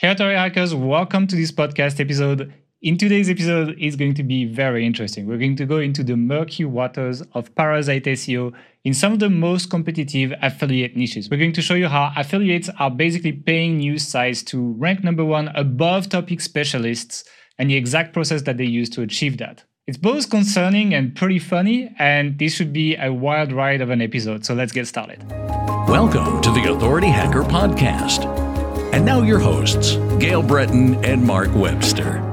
Hey, Authority Hackers, welcome to this podcast episode. In today's episode, it's going to be very interesting. We're going to go into the murky waters of parasite SEO in some of the most competitive affiliate niches. We're going to show you how affiliates are basically paying news sites to rank number one above topic specialists and the exact process that they use to achieve that. It's both concerning and pretty funny, and this should be a wild ride of an episode. So let's get started. Welcome to the Authority Hacker Podcast. And now your hosts, Gael Breton and Mark Webster.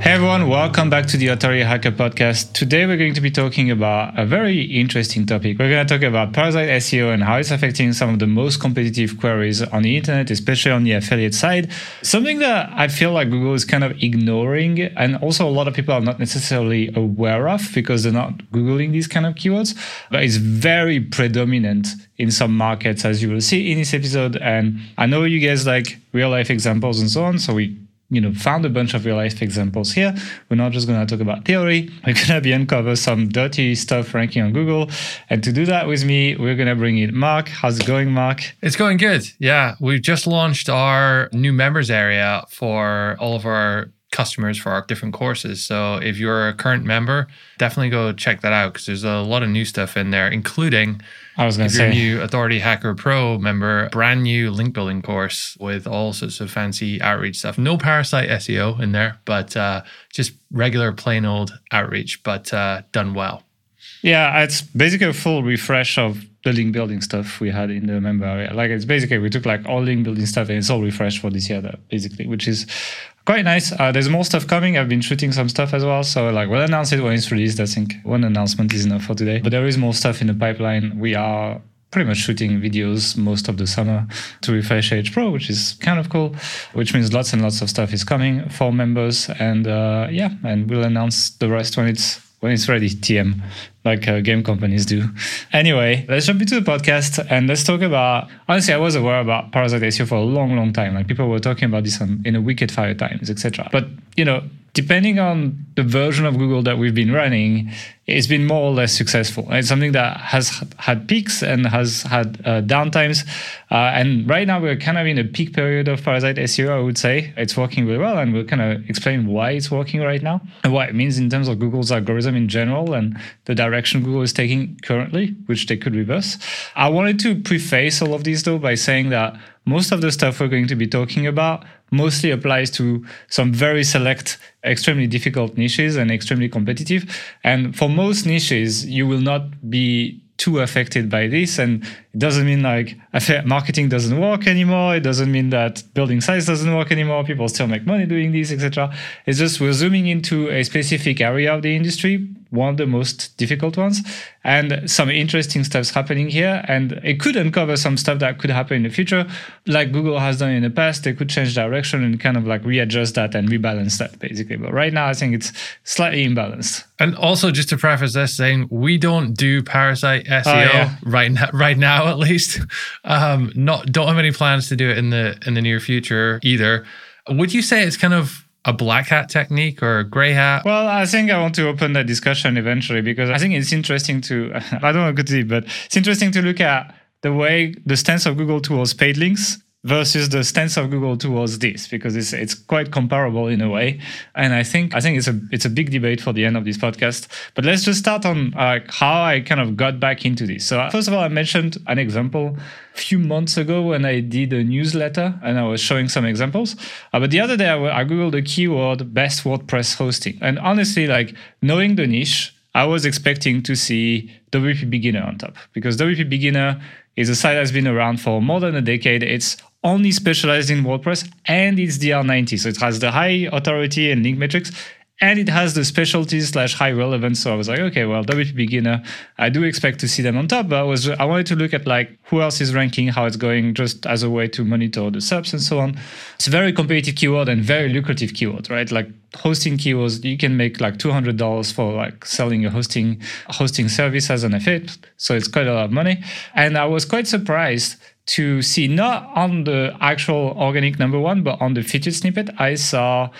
Hey everyone, welcome back to the Authority Hacker Podcast. Today we're going to be talking about a very interesting topic. We're going to talk about parasite SEO and how it's affecting some of the most competitive queries on the internet, especially on the affiliate side. Something that I feel like Google is kind of ignoring, and also a lot of people are not necessarily aware of because they're not Googling these kind of keywords, but it's very predominant in some markets, as you will see in this episode. And I know you guys like real life examples and so on, so we you know, found a bunch of real life examples here. We're not just going to talk about theory. We're going to be uncover some dirty stuff ranking on Google. And to do that with me, we're going to bring in Mark. How's it going, Mark? It's going good. Yeah, we've just launched our new members area for all of our customers for our different courses. So if you're a current member, definitely go check that out because there's a lot of new stuff in there, including I was going to say, new Authority Hacker Pro member, brand new link building course with all sorts of fancy outreach stuff. No parasite SEO in there, but uh, just regular plain old outreach, but uh, done well. Yeah, it's basically a full refresh of the link building stuff we had in the member area. Like it's basically we took like all link building stuff and it's all refreshed for this year, basically, which is quite nice. Uh, there's more stuff coming. I've been shooting some stuff as well. So like we'll announce it when it's released. I think one announcement is enough for today. But there is more stuff in the pipeline. We are pretty much shooting videos most of the summer to refresh Edge Pro, which is kind of cool, which means lots and lots of stuff is coming for members. And uh, yeah, and we'll announce the rest when it's when it's ready, TM, like uh, game companies do. Anyway, let's jump into the podcast and let's talk about. Honestly, I was aware about Parasite SEO for a long, long time. Like people were talking about this on, in a WickedFire Times, etc. But you know, depending on the version of Google that we've been running, it's been more or less successful. It's something that has had peaks and has had uh, downtimes. Uh, and right now we're kind of in a peak period of Parasite SEO, I would say. It's working really well, and we'll kind of explain why it's working right now and what it means in terms of Google's algorithm in general and the direction Google is taking currently, which they could reverse. I wanted to preface all of these though by saying that most of the stuff we're going to be talking about mostly applies to some very select, extremely difficult niches and extremely competitive. And for most niches, you will not be too affected by this. And it doesn't mean like marketing doesn't work anymore. It doesn't mean that building sites doesn't work anymore. People still make money doing these, etc. It's just we're zooming into a specific area of the industry one of the most difficult ones and some interesting stuff's happening here and it could uncover some stuff that could happen in the future like google has done in the past they could change direction and kind of like readjust that and rebalance that basically but right now i think it's slightly imbalanced and also just to preface this saying we don't do parasite seo oh, yeah. right now right now at least um not don't have any plans to do it in the in the near future either would you say it's kind of a black hat technique or a gray hat? Well, I think I want to open that discussion eventually because I think it's interesting to, I don't know good to but it's interesting to look at the way the stance of Google towards paid links versus the stance of Google towards this because it's it's quite comparable in a way. And I think I think it's a it's a big debate for the end of this podcast. But let's just start on uh, how I kind of got back into this. So first of all I mentioned an example a few months ago when I did a newsletter and I was showing some examples. Uh, but the other day I, I googled the keyword best WordPress hosting. And honestly like knowing the niche I was expecting to see WP Beginner on top because WP Beginner is a site that's been around for more than a decade. It's only specialized in WordPress and it's DR90. So it has the high authority and link metrics and it has the specialty slash high relevance. So I was like, okay, well, WP beginner, I do expect to see them on top, but I was I wanted to look at like who else is ranking, how it's going, just as a way to monitor the SERPs and so on. It's a very competitive keyword and very lucrative keyword, right? Like hosting keywords, you can make like two hundred dollars for like selling a hosting hosting service as an affiliate. So it's quite a lot of money, and I was quite surprised to see not on the actual organic number one, but on the featured snippet, I saw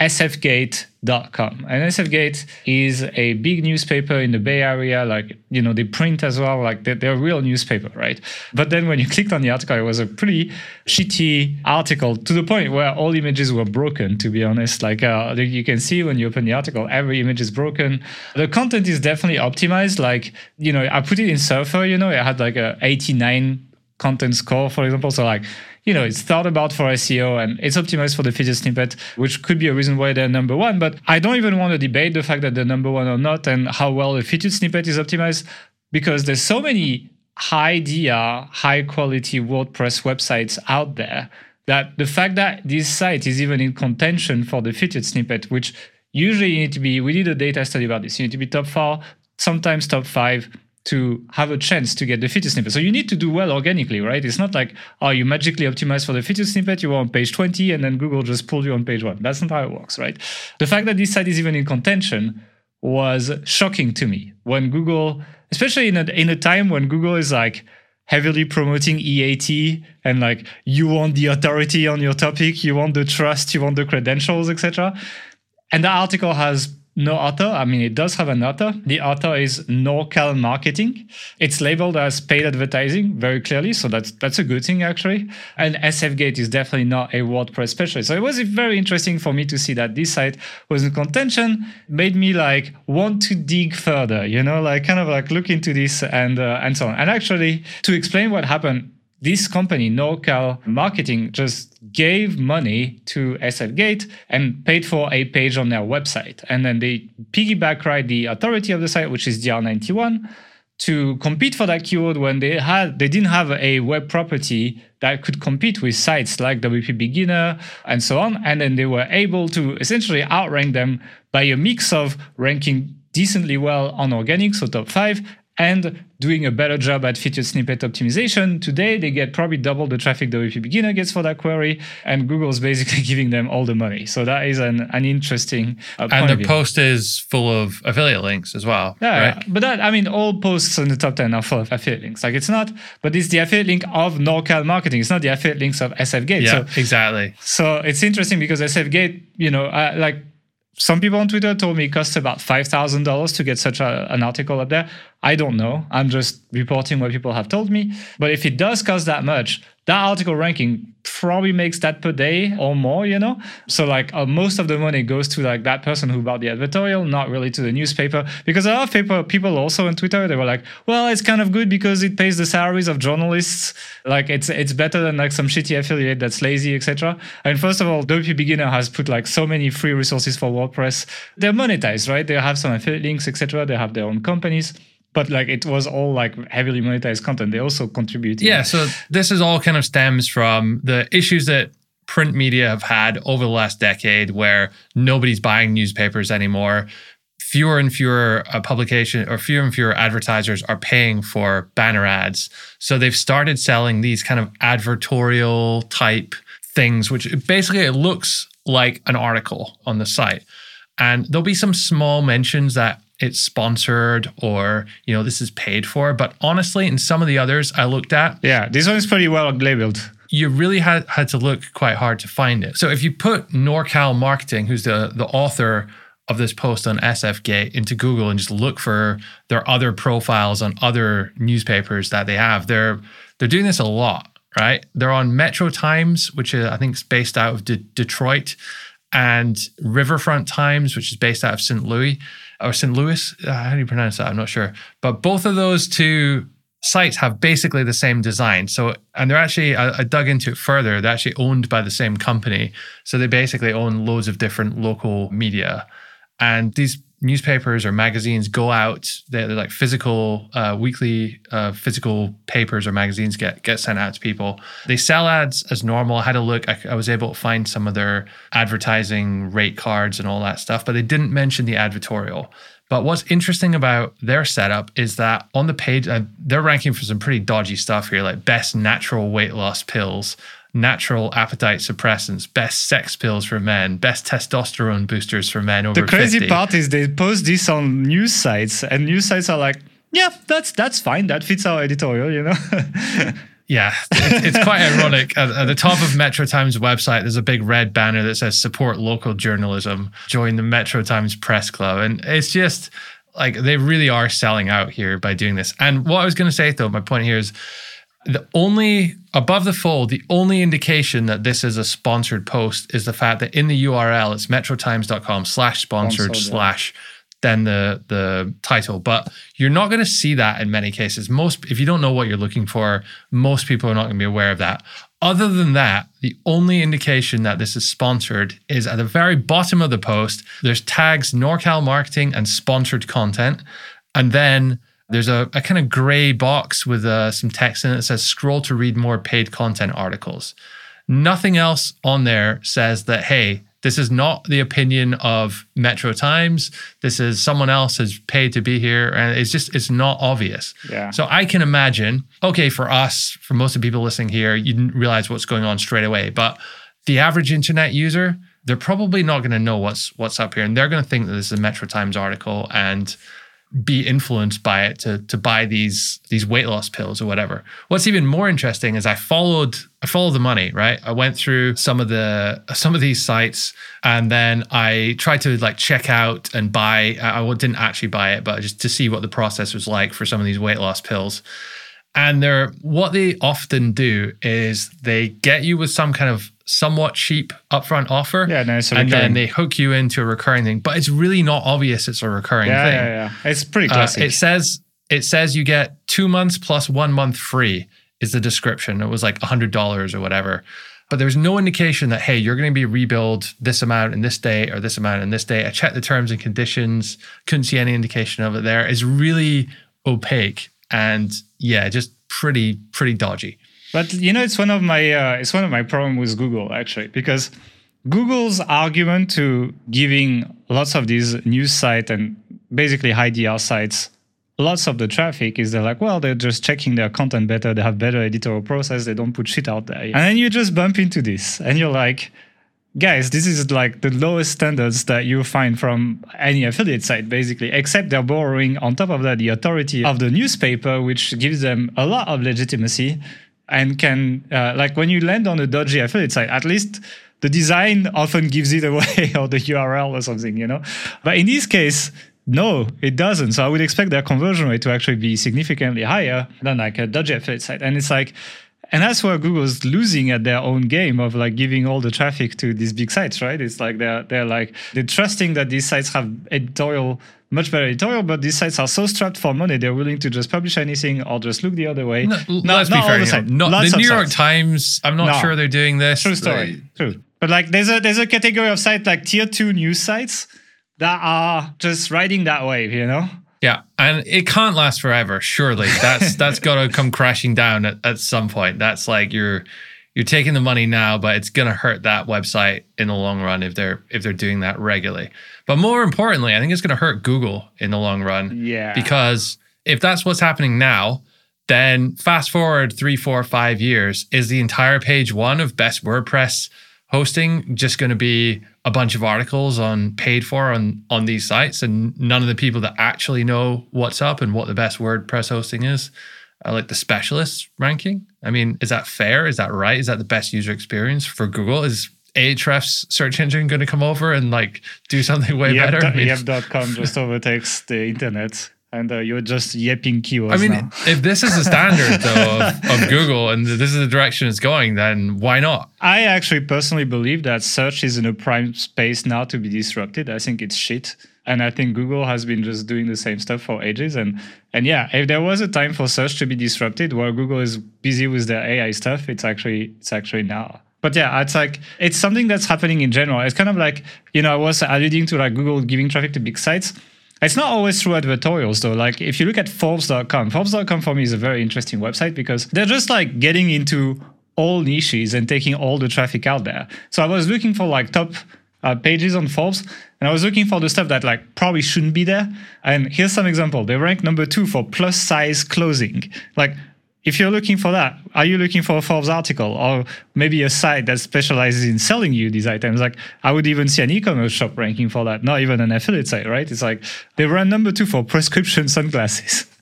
sfgate.com. And SFGate is a big newspaper in the Bay Area. Like, you know, they print as well. Like, they're, they're, a real newspaper, right? But then when you clicked on the article, it was a pretty shitty article to the point where all images were broken, to be honest. Like, uh, you can see when you open the article, every image is broken. The content is definitely optimized. Like, you know, I put it in Surfer, you know, it had like a 89 content score, for example. So, like, you know, it's thought about for SEO and it's optimized for the feature snippet, which could be a reason why they're number one. But I don't even want to debate the fact that they're number one or not and how well the featured snippet is optimized because there's so many high DR, high quality WordPress websites out there that the fact that this site is even in contention for the featured snippet, which usually you need to be, we did a data study about this, you need to be top four, sometimes top five to have a chance to get the feature snippet. So you need to do well organically, right? It's not like, oh, you magically optimize for the feature snippet, you were on page 20, and then Google just pulled you on page one. That's not how it works, right? The fact that this site is even in contention was shocking to me when Google, especially in a, in a time when Google is like heavily promoting EAT and like you want the authority on your topic, you want the trust, you want the credentials, etc. And the article has no author. I mean, it does have an author. The author is NorCal Marketing. It's labeled as paid advertising very clearly, so that's that's a good thing actually. And SFGate is definitely not a WordPress specialist. So it was very interesting for me to see that this site was in contention. Made me like want to dig further, you know, like kind of like look into this and uh, and so on. And actually, to explain what happened this company, NorCal Marketing, just gave money to SFGate and paid for a page on their website. And then they piggyback ride the authority of the site, which is DR91, to compete for that keyword when they had they didn't have a web property that could compete with sites like WP Beginner and so on. And then they were able to essentially outrank them by a mix of ranking decently well on organic, so top five, and doing a better job at featured snippet optimization. Today, they get probably double the traffic the WP Beginner gets for that query, and Google's basically giving them all the money. So that is an, an interesting. Uh, and the post is full of affiliate links as well. Yeah, right? but that I mean, all posts in the top ten are full of affiliate links. Like it's not, but it's the affiliate link of NorCal Marketing. It's not the affiliate links of SFGate. Yeah, so, exactly. So it's interesting because SFGate, you know, uh, like some people on Twitter told me it costs about $5,000 to get such a, an article up there. I don't know. I'm just reporting what people have told me. But if it does cost that much, that article ranking probably makes that per day or more, you know? So like uh, most of the money goes to like that person who bought the editorial, not really to the newspaper. Because a lot of people, people also on Twitter, they were like, well, it's kind of good because it pays the salaries of journalists. Like it's it's better than like some shitty affiliate that's lazy, etc. And first of all, WP Beginner has put like so many free resources for WordPress. They're monetized, right? They have some affiliate links, etc. They have their own companies but like it was all like heavily monetized content. They also contributed. Yeah, so this is all kind of stems from the issues that print media have had over the last decade, where nobody's buying newspapers anymore. Fewer and fewer uh, publication or fewer and fewer advertisers are paying for banner ads. So they've started selling these kind of advertorial type things, which basically it looks like an article on the site. And there'll be some small mentions that it's sponsored or you know this is paid for. But honestly in some of the others i looked at yeah this one is pretty well labeled. you really had, had to look quite hard to find it. So if you put norcal marketing who's the the author of this post on sfgate into google and just look for their other profiles on other newspapers that they have they're they're doing this a lot right? They're on metro times which i think is based out of De- detroit and riverfront times which is based out of st louis or St. Louis. Uh, how do you pronounce that? I'm not sure. But both of those two sites have basically the same design. So, and they're actually, I, I, dug into it further, they're actually owned by the same company. So they basically own loads of different local media. And these newspapers or magazines go out. They're, they're like physical, uh, weekly uh, physical papers or magazines get get sent out to people. They sell ads as normal. I had a look. I, I, was able to find some of their advertising rate cards and all that stuff, but they didn't mention the advertorial. But what's interesting about their setup is that on the page, uh, they're ranking for some pretty dodgy stuff here, like best natural weight loss pills, natural appetite suppressants, best sex pills for men, best testosterone boosters for men over The crazy 50. part is they post this on news sites, and news sites are like, yeah, that's that's fine. That fits our editorial, you know. Yeah, it's, quite ironic. At, at, the top of Metro Times website, there's a big red banner that says "Support local journalism. Join the Metro Times Press Club," and it's just like they really are selling out here by doing this. And what I was going to say, though, my point here is the only above the fold, the only indication that this is a sponsored post is the fact that in the URL it's metrotimes.com slash sponsored slash then the the title. But you're not going to see that in many cases. Most if you don't know what you're looking for, most people are not going to be aware of that. Other than that, the only indication that this is sponsored is at the very bottom of the post. There's tags NorCal marketing and sponsored content, and then there's a, a kind of gray box with uh, some text in it that says scroll to read more paid content articles. Nothing else on there says that, hey, this is not the opinion of Metro Times. This is someone else has paid to be here. And it's just, it's not obvious. Yeah. So I can imagine, okay, for us, for most of the people listening here, you didn't realize what's going on straight away. But the average internet user, they're probably not going to know what's what's up here. And they're going to think that this is a Metro Times article and be influenced by it to to buy these these weight loss pills or whatever. What's even more interesting is I followed I followed the money, right? I went through some of the some of these sites and then I tried to like check out and buy I didn't actually buy it, but just to see what the process was like for some of these weight loss pills. And they're what they often do is they get you with some kind of somewhat cheap upfront offer. Yeah, no, and then they hook you into a recurring thing, but it's really not obvious it's a recurring yeah, thing. Yeah, yeah, It's pretty uh, classic. Uh, it says it says you get two months plus one month free is the description. It was like a hundred dollars or whatever. But there's no indication that hey, you're going to be rebuild this amount in this day or this amount in this day. I checked the terms and conditions, couldn't see any indication of it there. It's really opaque and yeah, just pretty pretty dodgy. But you know, it's one of my uh, it's one of my problem with Google actually because Google's argument to giving lots of these news sites and basically high DR sites lots of the traffic is they're like, well, they're just checking their content better. They have better editorial process. They don't put shit out there. And then you just bump into this and you're like, guys, this is like the lowest standards that you find from any affiliate site, basically, except they're borrowing on top of that the authority of the newspaper, which gives them a lot of legitimacy and can uh, like when you land on a dodgy affiliate site, at least the design often gives it away or the URL or something, you know. But in this case, no, it doesn't. So I would expect their conversion rate to actually be significantly higher than like a dodgy affiliate site. And it's like, and that's where Google's losing at their own game of like giving all the traffic to these big sites, right? It's like they're they're like they're trusting that these sites have editorial much better editorial, but these sites are so strapped for money, they're willing to just publish anything or just look the other way. No, not, let's not be fair. The, not, the New York sites. Times, I'm not no. sure they're doing this. True story. True. But like there's a there's a category of sites like tier two news sites that are just riding that wave, you know? Yeah, and it can't last forever. Surely that's that's got to come crashing down at, at some point. That's like you're you're taking the money now, but it's going to hurt that website in the long run if they're if they're doing that regularly. But more importantly, I think it's going to hurt Google in the long run. Yeah. Because if that's what's happening now, then fast forward three, four, five years, is the entire page one of best WordPress hosting just going to be a bunch of articles on paid for on on these sites, and none of the people that actually know what's up and what the best WordPress hosting is uh, like the specialist ranking? I mean, is that fair? Is that right? Is that the best user experience for Google? Is Ahrefs search engine going to come over and like do something way yep, better? Yep.com just overtakes the internet and uh, you're just yapping keywords. I mean, now. if this is the standard though of, of, Google and this is the direction it's going, then why not? I actually personally believe that search is in a prime space now to be disrupted. I think it's shit. And I think Google has been just doing the same stuff for ages. And and yeah, if there was a time for search to be disrupted while Google is busy with their AI stuff, it's actually it's actually now. But yeah, it's like it's something that's happening in general. It's kind of like, you know, I was alluding to like Google giving traffic to big sites. It's not always through advertorials though. Like if you look at Forbes.com, Forbes.com for me is a very interesting website because they're just like getting into all niches and taking all the traffic out there. So I was looking for like top uh, pages on Forbes, and I was looking for the stuff that like probably shouldn't be there. And here's some example. They rank number two for plus size clothing. Like if you're looking for that, are you looking for a Forbes article or maybe a site that specializes in selling you these items? Like I would even see an e-commerce shop ranking for that, not even an affiliate site, right? It's like they run number two for prescription sunglasses.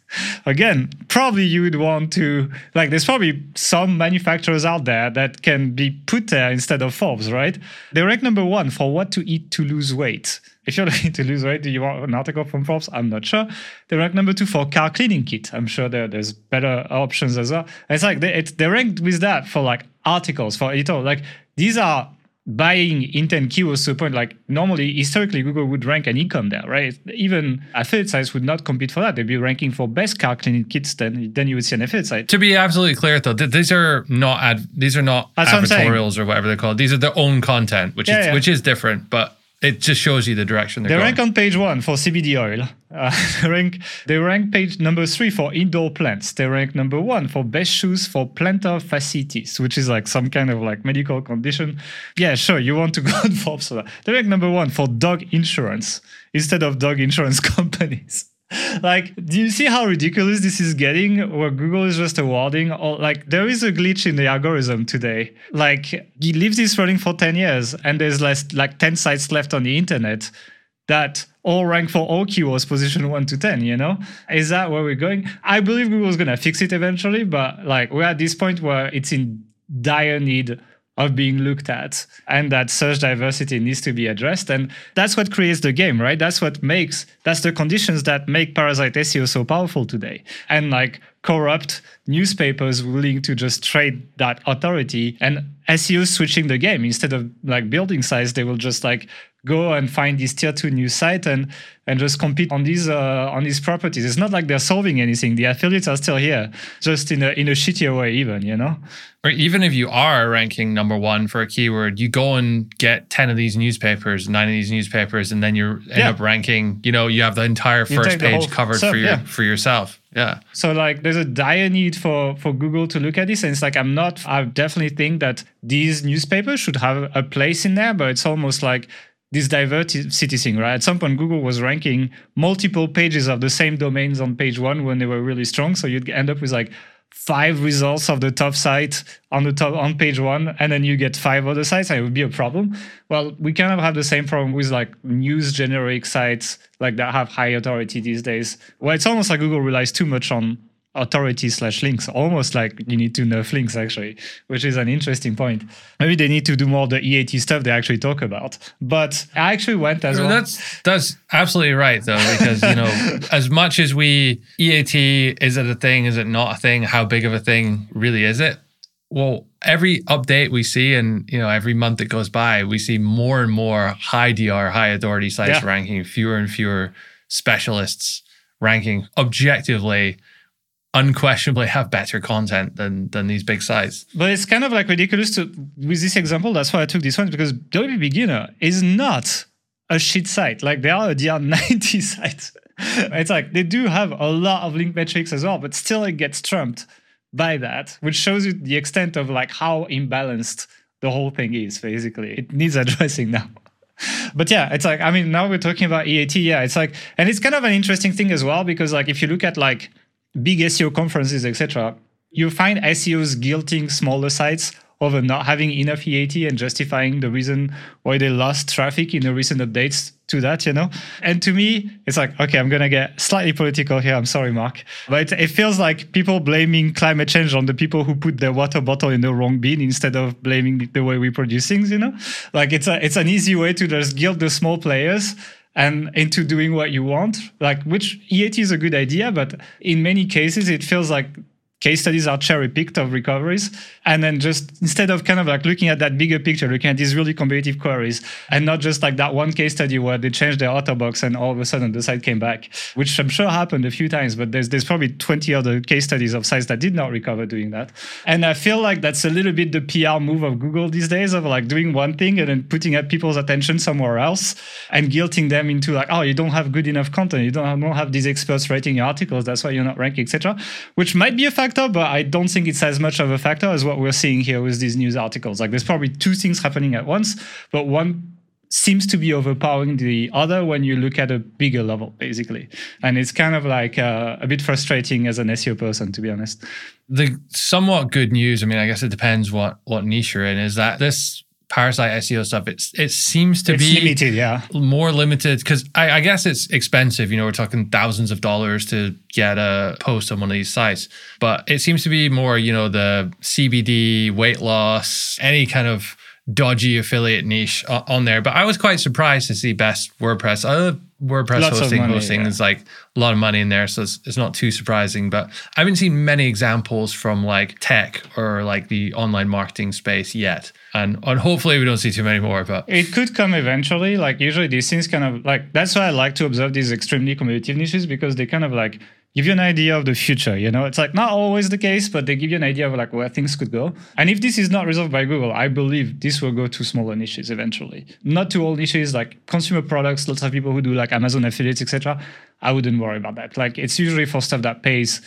again, probably you would want to like. There's probably some manufacturers out there that can be put there instead of Forbes, right? They rank number one for what to eat to lose weight. If you're looking to lose weight, do you want an article from Forbes? I'm not sure. They rank number two for car cleaning kit. I'm sure there, there's better options as well. It's like they, it's, they ranked with that for like articles for editorial. Like these are buying intent keywords to a point like normally historically google would rank an ecom there right? Even affiliate sites would not compete for that. They'd be ranking for best car cleaning kits then then you would see an affiliate site. To be absolutely clear though th- these are not ad these are not That's advertorials or whatever they're called. These are their own content which Yeah, is yeah. which is different but it just shows you the direction they're They going rank on page one for CBD oil. Uh, they rank they rank page number three for indoor plants. They rank number one for best shoes for plantar fasciitis, which is like some kind of like medical condition. Yeah, sure, you want to go on Forbes for that. They rank number one for dog insurance instead of dog insurance companies. Like, do you see how ridiculous this is getting? Where Google is just awarding, or like, there is a glitch in the algorithm today. Like, you leave this running for 10 years, and there's less, like 10 sites left on the internet that all rank for all keywords position 1 to 10 you know is that where we're going i believe google's going to fix it eventually but like we're at this point where it's in dire need of being looked at and that such diversity needs to be addressed. And that's what creates the game right? That's what makes that's the conditions that make parasite seo so powerful today. And like corrupt newspapers willing to just trade that authority and SEO switching the game instead of like building sites they will just like go and find this tier 2 new site and and just compete on these uh, on these properties it's not like they're solving anything the affiliates are still here just in a in a shittier way even you know or even if you are ranking number one for a keyword, you go and get 10 of these newspapers, nine of these newspapers, and then you end Yeah. up ranking, you know, you have the entire first page whole covered stuff, for your yeah. for yourself. Yeah. So like there's a dire need for for Google to look at this and it's like I'm not I definitely think that these newspapers should have a place in there but it's almost like this diversity thing, right? At some point, Google was ranking multiple pages of the same domains on page one when they were really strong. So you'd end up with like five results of the top site on the top on page one, and then you get five other sites, and it would be a problem. Well, we kind of have the same problem with like news generic sites like that have high authority these days. Well, it's almost like Google relies too much on authority slash links almost like you need to nerf links actually which is an interesting point maybe they need to do more of the eat stuff they actually talk about but i actually went as well That's that's absolutely right though, because you know, as much as we EAT is it a thing, is it not a thing? How big of a thing really is it? Well, every update we see, and you know, every month that goes by, we see more and more high DR, high authority sites Yeah. ranking, fewer and fewer specialists ranking objectively, unquestionably have better content than than these big sites. But it's kind of like ridiculous to with this example. That's why I took this one because WP Beginner is not a shit site. Like they are a DR90 site. it's like they do have a lot of link metrics as well, but still it gets trumped by that, which shows you the extent of like how imbalanced the whole thing is. Basically, it needs addressing now. But yeah, it's like I mean now we're talking about EAT. Yeah, it's like and it's kind of an interesting thing as well because like if you look at like big SEO conferences, etc., you find SEOs guilting smaller sites over not having enough EAT and justifying the reason why they lost traffic in the recent updates to that, you know? And to me, it's like, okay, I'm going to get slightly political here. I'm sorry, Mark. But it, feels like people blaming climate change on the people who put their water bottle in the wrong bin instead of blaming the way we produce things, you know? Like it's a, it's an easy way to just guilt the small players and into doing what you want. Like which eat is a good idea but in many cases it feels like case studies are cherry picked of recoveries. And then just instead of kind of like looking at that bigger picture looking at these really competitive queries and not just like that one case study where they changed their auto box and all of a sudden the site came back which i'm sure happened a few times but there's there's probably 20 other case studies of sites that did not recover doing that. And i feel like that's a little bit the pr move of google these days of like doing one thing and then putting at people's attention somewhere else and guilting them into like oh you don't have good enough content. You don't have, don't have these experts writing your articles. That's why you're not ranking etc which might be a factor but i don't think it's as much of a factor as what we're seeing here with these news articles. Like there's probably two things happening at once but one seems to be overpowering the other when you look at a bigger level basically. And it's kind of like uh, a bit frustrating as an seo person to be honest. The somewhat good news i mean i guess it depends what what niche you're in is that this Parasite SEO stuff, it's it seems to it's be limited, yeah. more limited because I, I guess it's expensive. You know, we're talking thousands of dollars to get a post on one of these sites, but it seems to be more, you know, the CBD, weight loss, any kind of dodgy affiliate niche on there. But I was quite surprised to see best WordPress. WordPress Lots hosting money, hosting yeah. is like a lot of money in there, so it's, it's not too surprising. But I haven't seen many examples from like tech or like the online marketing space yet, and and hopefully we don't see too many more. But It could come eventually. Like usually these things kind of like that's why I like to observe these extremely competitive niches because they kind of like give you an idea of the future. You know, it's like not always the case, but they give you an idea of like where things could go. And if this is not resolved by Google, I believe this will go to smaller niches eventually. Not to all niches like consumer products. Lots of people who do like Amazon affiliates, etc. I wouldn't worry about that. Like it's usually for stuff that pays,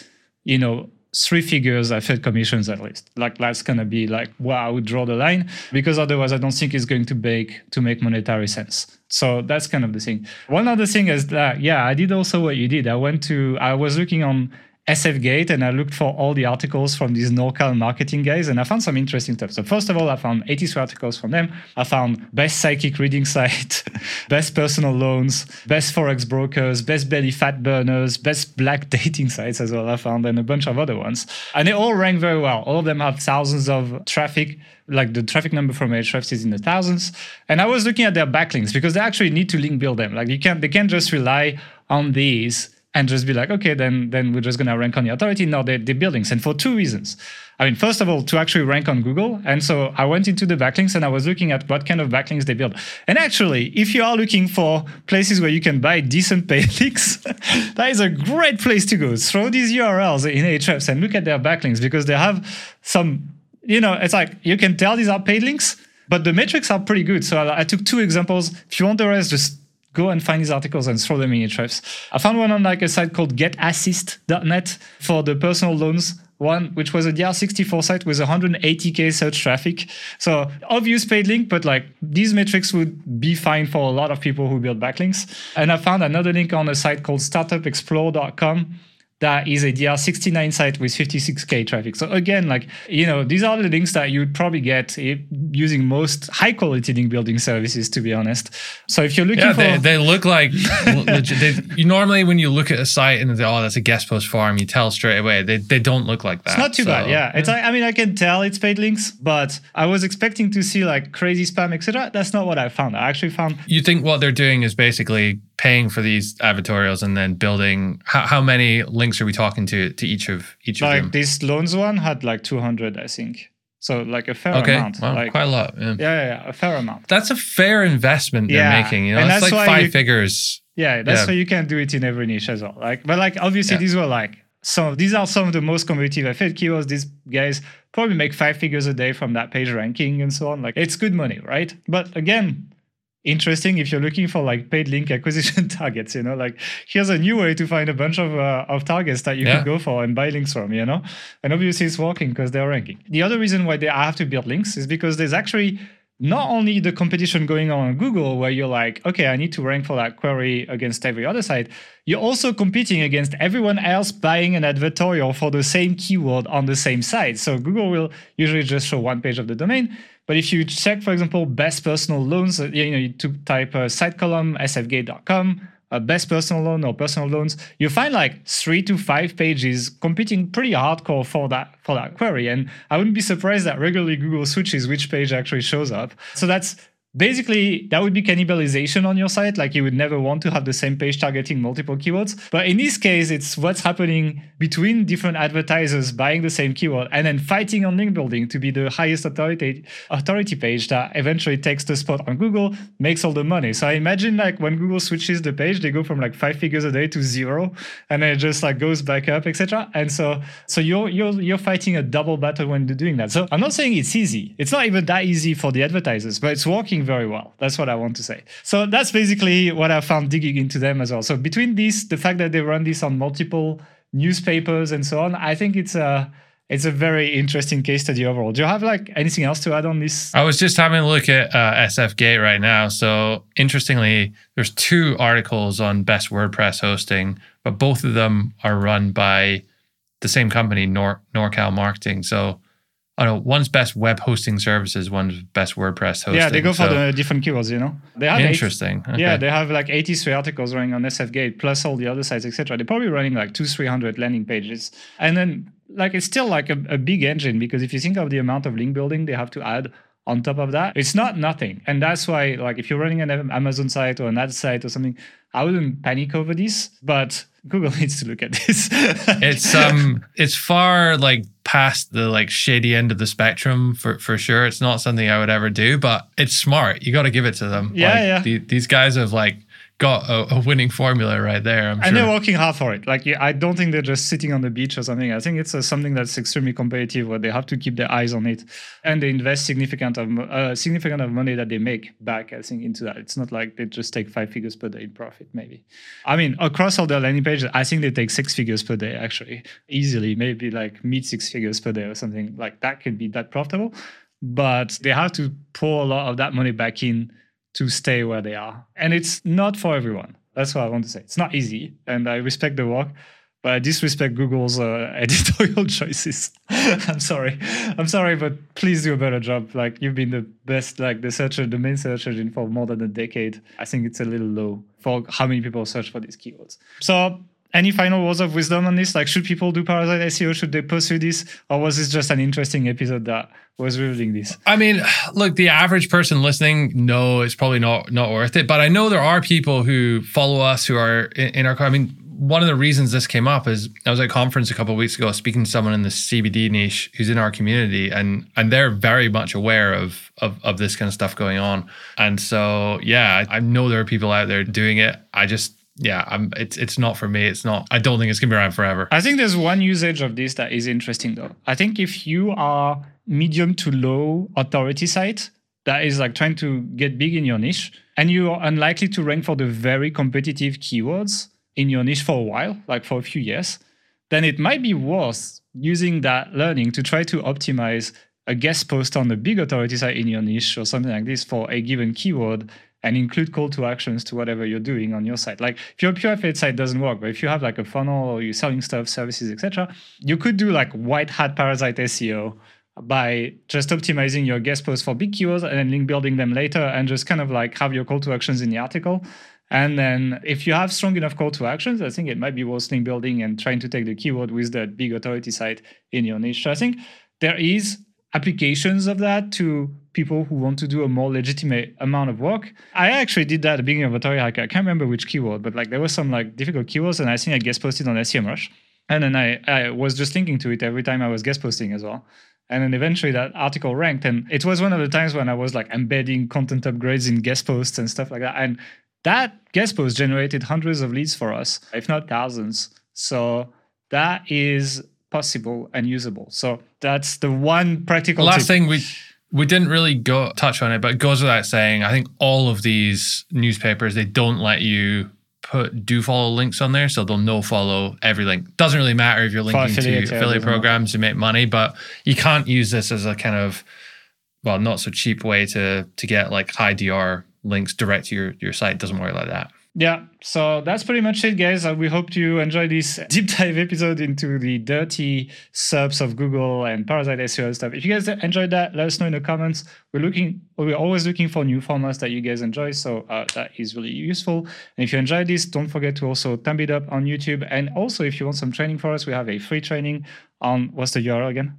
you know, three figures affiliate commissions at least. Like that's gonna be like wow, I would draw the line because otherwise I don't think it's going to make to make monetary sense. So that's kind of the thing. One other thing is that yeah, I did also what you did. I went to I was looking on SF Gate and I looked for all the articles from these NorCal marketing guys and I found some interesting stuff. So first of all, I found 83 articles from them. I found best psychic reading site, best personal loans, best forex brokers, best belly fat burners, best black dating sites as well. I found and a bunch of other ones, and they all rank very well. All of them have thousands of traffic. Like the traffic number from Ahrefs is in the thousands. And I was looking at their backlinks because they actually need to link build them. Like you can't, they can't just rely on these and just be like, okay, then then we're just gonna rank on the authority. No, they're, they're buildings, and for two reasons. I mean, first of all, to actually rank on Google, and so I went into the backlinks and I was looking at what kind of backlinks they build. And actually, if you are looking for places where you can buy decent paid links, that is a great place to go. Throw these URLs in Ahrefs and look at their backlinks because they have some. You know, it's like you can tell these are paid links, but the metrics are pretty good. So I, I took two examples. If you want the rest, just go and find these articles and throw them in Ahrefs. I found one on like a site called getassist.net for the personal loans one, which was a DR64 site with 180k search traffic. So obvious paid link, but like these metrics would be fine for a lot of people who build backlinks. And I found another link on a site called startupexplore.com that is a DR69 site with 56k traffic. So again, like you know, these are the links that you'd probably get eh, using most high quality link building services. To be honest, so if you're looking yeah, for, they, they look like legit, they, you normally when you look at a site and they, oh that's a guest post farm, you tell straight away they, they don't look like that. It's not too So, bad, yeah. It's like, I mean, I can tell it's paid links, but I was expecting to see like crazy spam, etc. That's not what I found. I actually found You think what they're doing is basically paying for these advertorials and then building how, how many links are we talking to to each of each of like them? this loans one had like 200, I think. So like a fair Okay, amount. well, like, quite a lot. Yeah. yeah, yeah, yeah, a fair amount. That's a fair investment they're making. You know, and it's that's like five you- figures. Yeah, that's Yeah. why you can do it in every niche as well. Like, but like obviously these were like some. These are some of the most competitive affiliate keywords. These guys probably make five figures a day from that page ranking and so on. Like it's good money, right? But again, interesting if you're looking for like paid link acquisition targets. You know, like here's a new way to find a bunch of uh, of targets that you Yeah. could go for and buy links from. You know, and obviously it's working because they're ranking. The other reason why they have to build links is because there's actually not only the competition going on on Google, where you're like, okay, I need to rank for that query against every other site, you're also competing against everyone else buying an advertorial for the same keyword on the same site. So Google will usually just show one page of the domain. But if you check, for example, best personal loans, uh, you know, you type uh, site colon sfgate.com, uh, best personal loan or personal loans, you find like three to five pages competing pretty hardcore for that for that query. And I wouldn't be surprised that regularly Google switches which page actually shows up. So that's basically that would be cannibalization on your site like you would never want to have the same page targeting multiple keywords. But in this case it's what's happening between different advertisers buying the same keyword and then fighting on link building to be the highest authority authority page that eventually takes the spot on google makes all the money. So i imagine like when google switches the page they go from like five figures a day to zero and then it just like goes back up etc and so so you're you're you're fighting a double battle when you're doing that. So i'm not saying it's easy. It's not even that easy for the advertisers but it's working very well. That's what I want to say. So that's basically what I found digging into them as well. So between these, the fact that they run this on multiple newspapers and so on, I think it's a it's a very interesting case study overall. Do you have like anything else to add on this? I was just having a look at uh, SF Gate right now. So interestingly, there's two articles on best WordPress hosting, but both of them are run by the same company, Nor- NorCal Marketing. So I don't know, one's best web hosting services, one's best WordPress hosting. Yeah, they go for so- the different keywords, you know. They have eight- Interesting. Okay. Yeah, they have like 83 articles running on SFGate plus all the other sites, etc. They're probably running like two, 300 landing pages. And then like it's still like a, a big engine because if you think of the amount of link building they have to add on top of that, it's not nothing. And that's why like if you're running an Amazon site or an ad site or something, I wouldn't panic over this, but Google needs to look at this. it's um it's far like past the like shady end of the spectrum for for sure it's not something i would ever do but it's smart you got to give it to them Yeah, Like, yeah. the- these guys have like got a, a winning formula right there i'm and they're working hard for it. Like, yeah, I don't think they're just sitting on the beach or something. I think it's uh, something that's extremely competitive, where they have to keep their eyes on it, and they invest significant of uh, significant of money that they make back. I think into that. It's not like they just take five figures per day in profit. Maybe, I mean, across all their landing pages, I think they take six figures per day actually, easily. Maybe like mid six figures per day or something like that can be that profitable. But they have to pour a lot of that money back in to stay where they are. And it's not for everyone. That's what I want to say. It's not easy, and I respect the work, but I disrespect Google's uh, editorial choices. I'm sorry. I'm sorry, but please do a better job. Like you've been the best, like the search, the main search engine for more than a decade. I think it's a little low for how many people search for these keywords. So. Any final words of wisdom on this? Like, should people do parasite SEO? Should they pursue this, or was this just an interesting episode that was revealing this? I mean, look, the average person listening, no, it's probably not not worth it. But I know there are people who follow us who are in, in our. I mean, one of the reasons this came up is I was at a conference a couple of weeks ago speaking to someone in the CBD niche who's in our community, and and they're very much aware of of, of this kind of stuff going on. And so, yeah, I, I know there are people out there doing it. I just. Yeah, I'm, it's it's not for me. It's not. I don't think it's gonna be around forever. I think there's one usage of this that is interesting though. I think if you are medium to low authority site that is like trying to get big in your niche and you are unlikely to rank for the very competitive keywords in your niche for a while, like for a few years, then it might be worth using that learning to try to optimize a guest post on the big authority site in your niche or something like this for a given keyword and include call to actions to whatever you're doing on your site. Like if your pure affiliate site doesn't work, but if you have like a funnel or you're selling stuff, services, etc., you could do like white hat parasite SEO by just optimizing your guest posts for big keywords and then link building them later and just kind of like have your call to actions in the article. And then if you have strong enough call to actions, I think it might be worth link building and trying to take the keyword with that big authority site in your niche. So I think there is applications of that to people who want to do a more legitimate amount of work. I actually did that at the beginning of Authority Hacker. I can't remember which keyword, but like there was some like difficult keywords, and I think I guest posted on SEMrush. And then I, I was just linking to it every time I was guest posting as well. And then eventually that article ranked. And it was one of the times when I was like embedding content upgrades in guest posts and stuff like that. And that guest post generated hundreds of leads for us, if not thousands. So that is possible and usable. So that's the one practical last tip. thing we we didn't really go touch on it, but it goes without saying. I think all of these newspapers they don't let you put do follow links on there, so they'll no follow every link. Doesn't really matter if you're linking affiliate, to affiliate programs to make money, but you can't use this as a kind of well, not so cheap way to to get like high DR links direct to your your site. Doesn't work like that. Yeah, so that's pretty much it, guys. Uh, we hope you enjoyed this deep dive episode into the dirty SERPs of Google and Parasite SEO stuff. If you guys enjoyed that, let us know in the comments. We're looking, we're always looking for new formats that you guys enjoy, so uh, that is really useful. And if you enjoyed this, don't forget to also thumb it up on YouTube. And also, if you want some training for us, we have a free training on what's the URL again?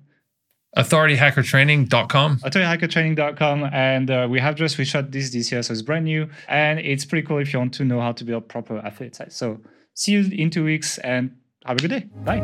AuthorityHackerTraining.com. AuthorityHackerTraining.com, and uh, we have just reshot this this year, so it's brand new, and it's pretty cool if you want to know how to build proper affiliate sites. So see you in two weeks, and have a good day. Bye.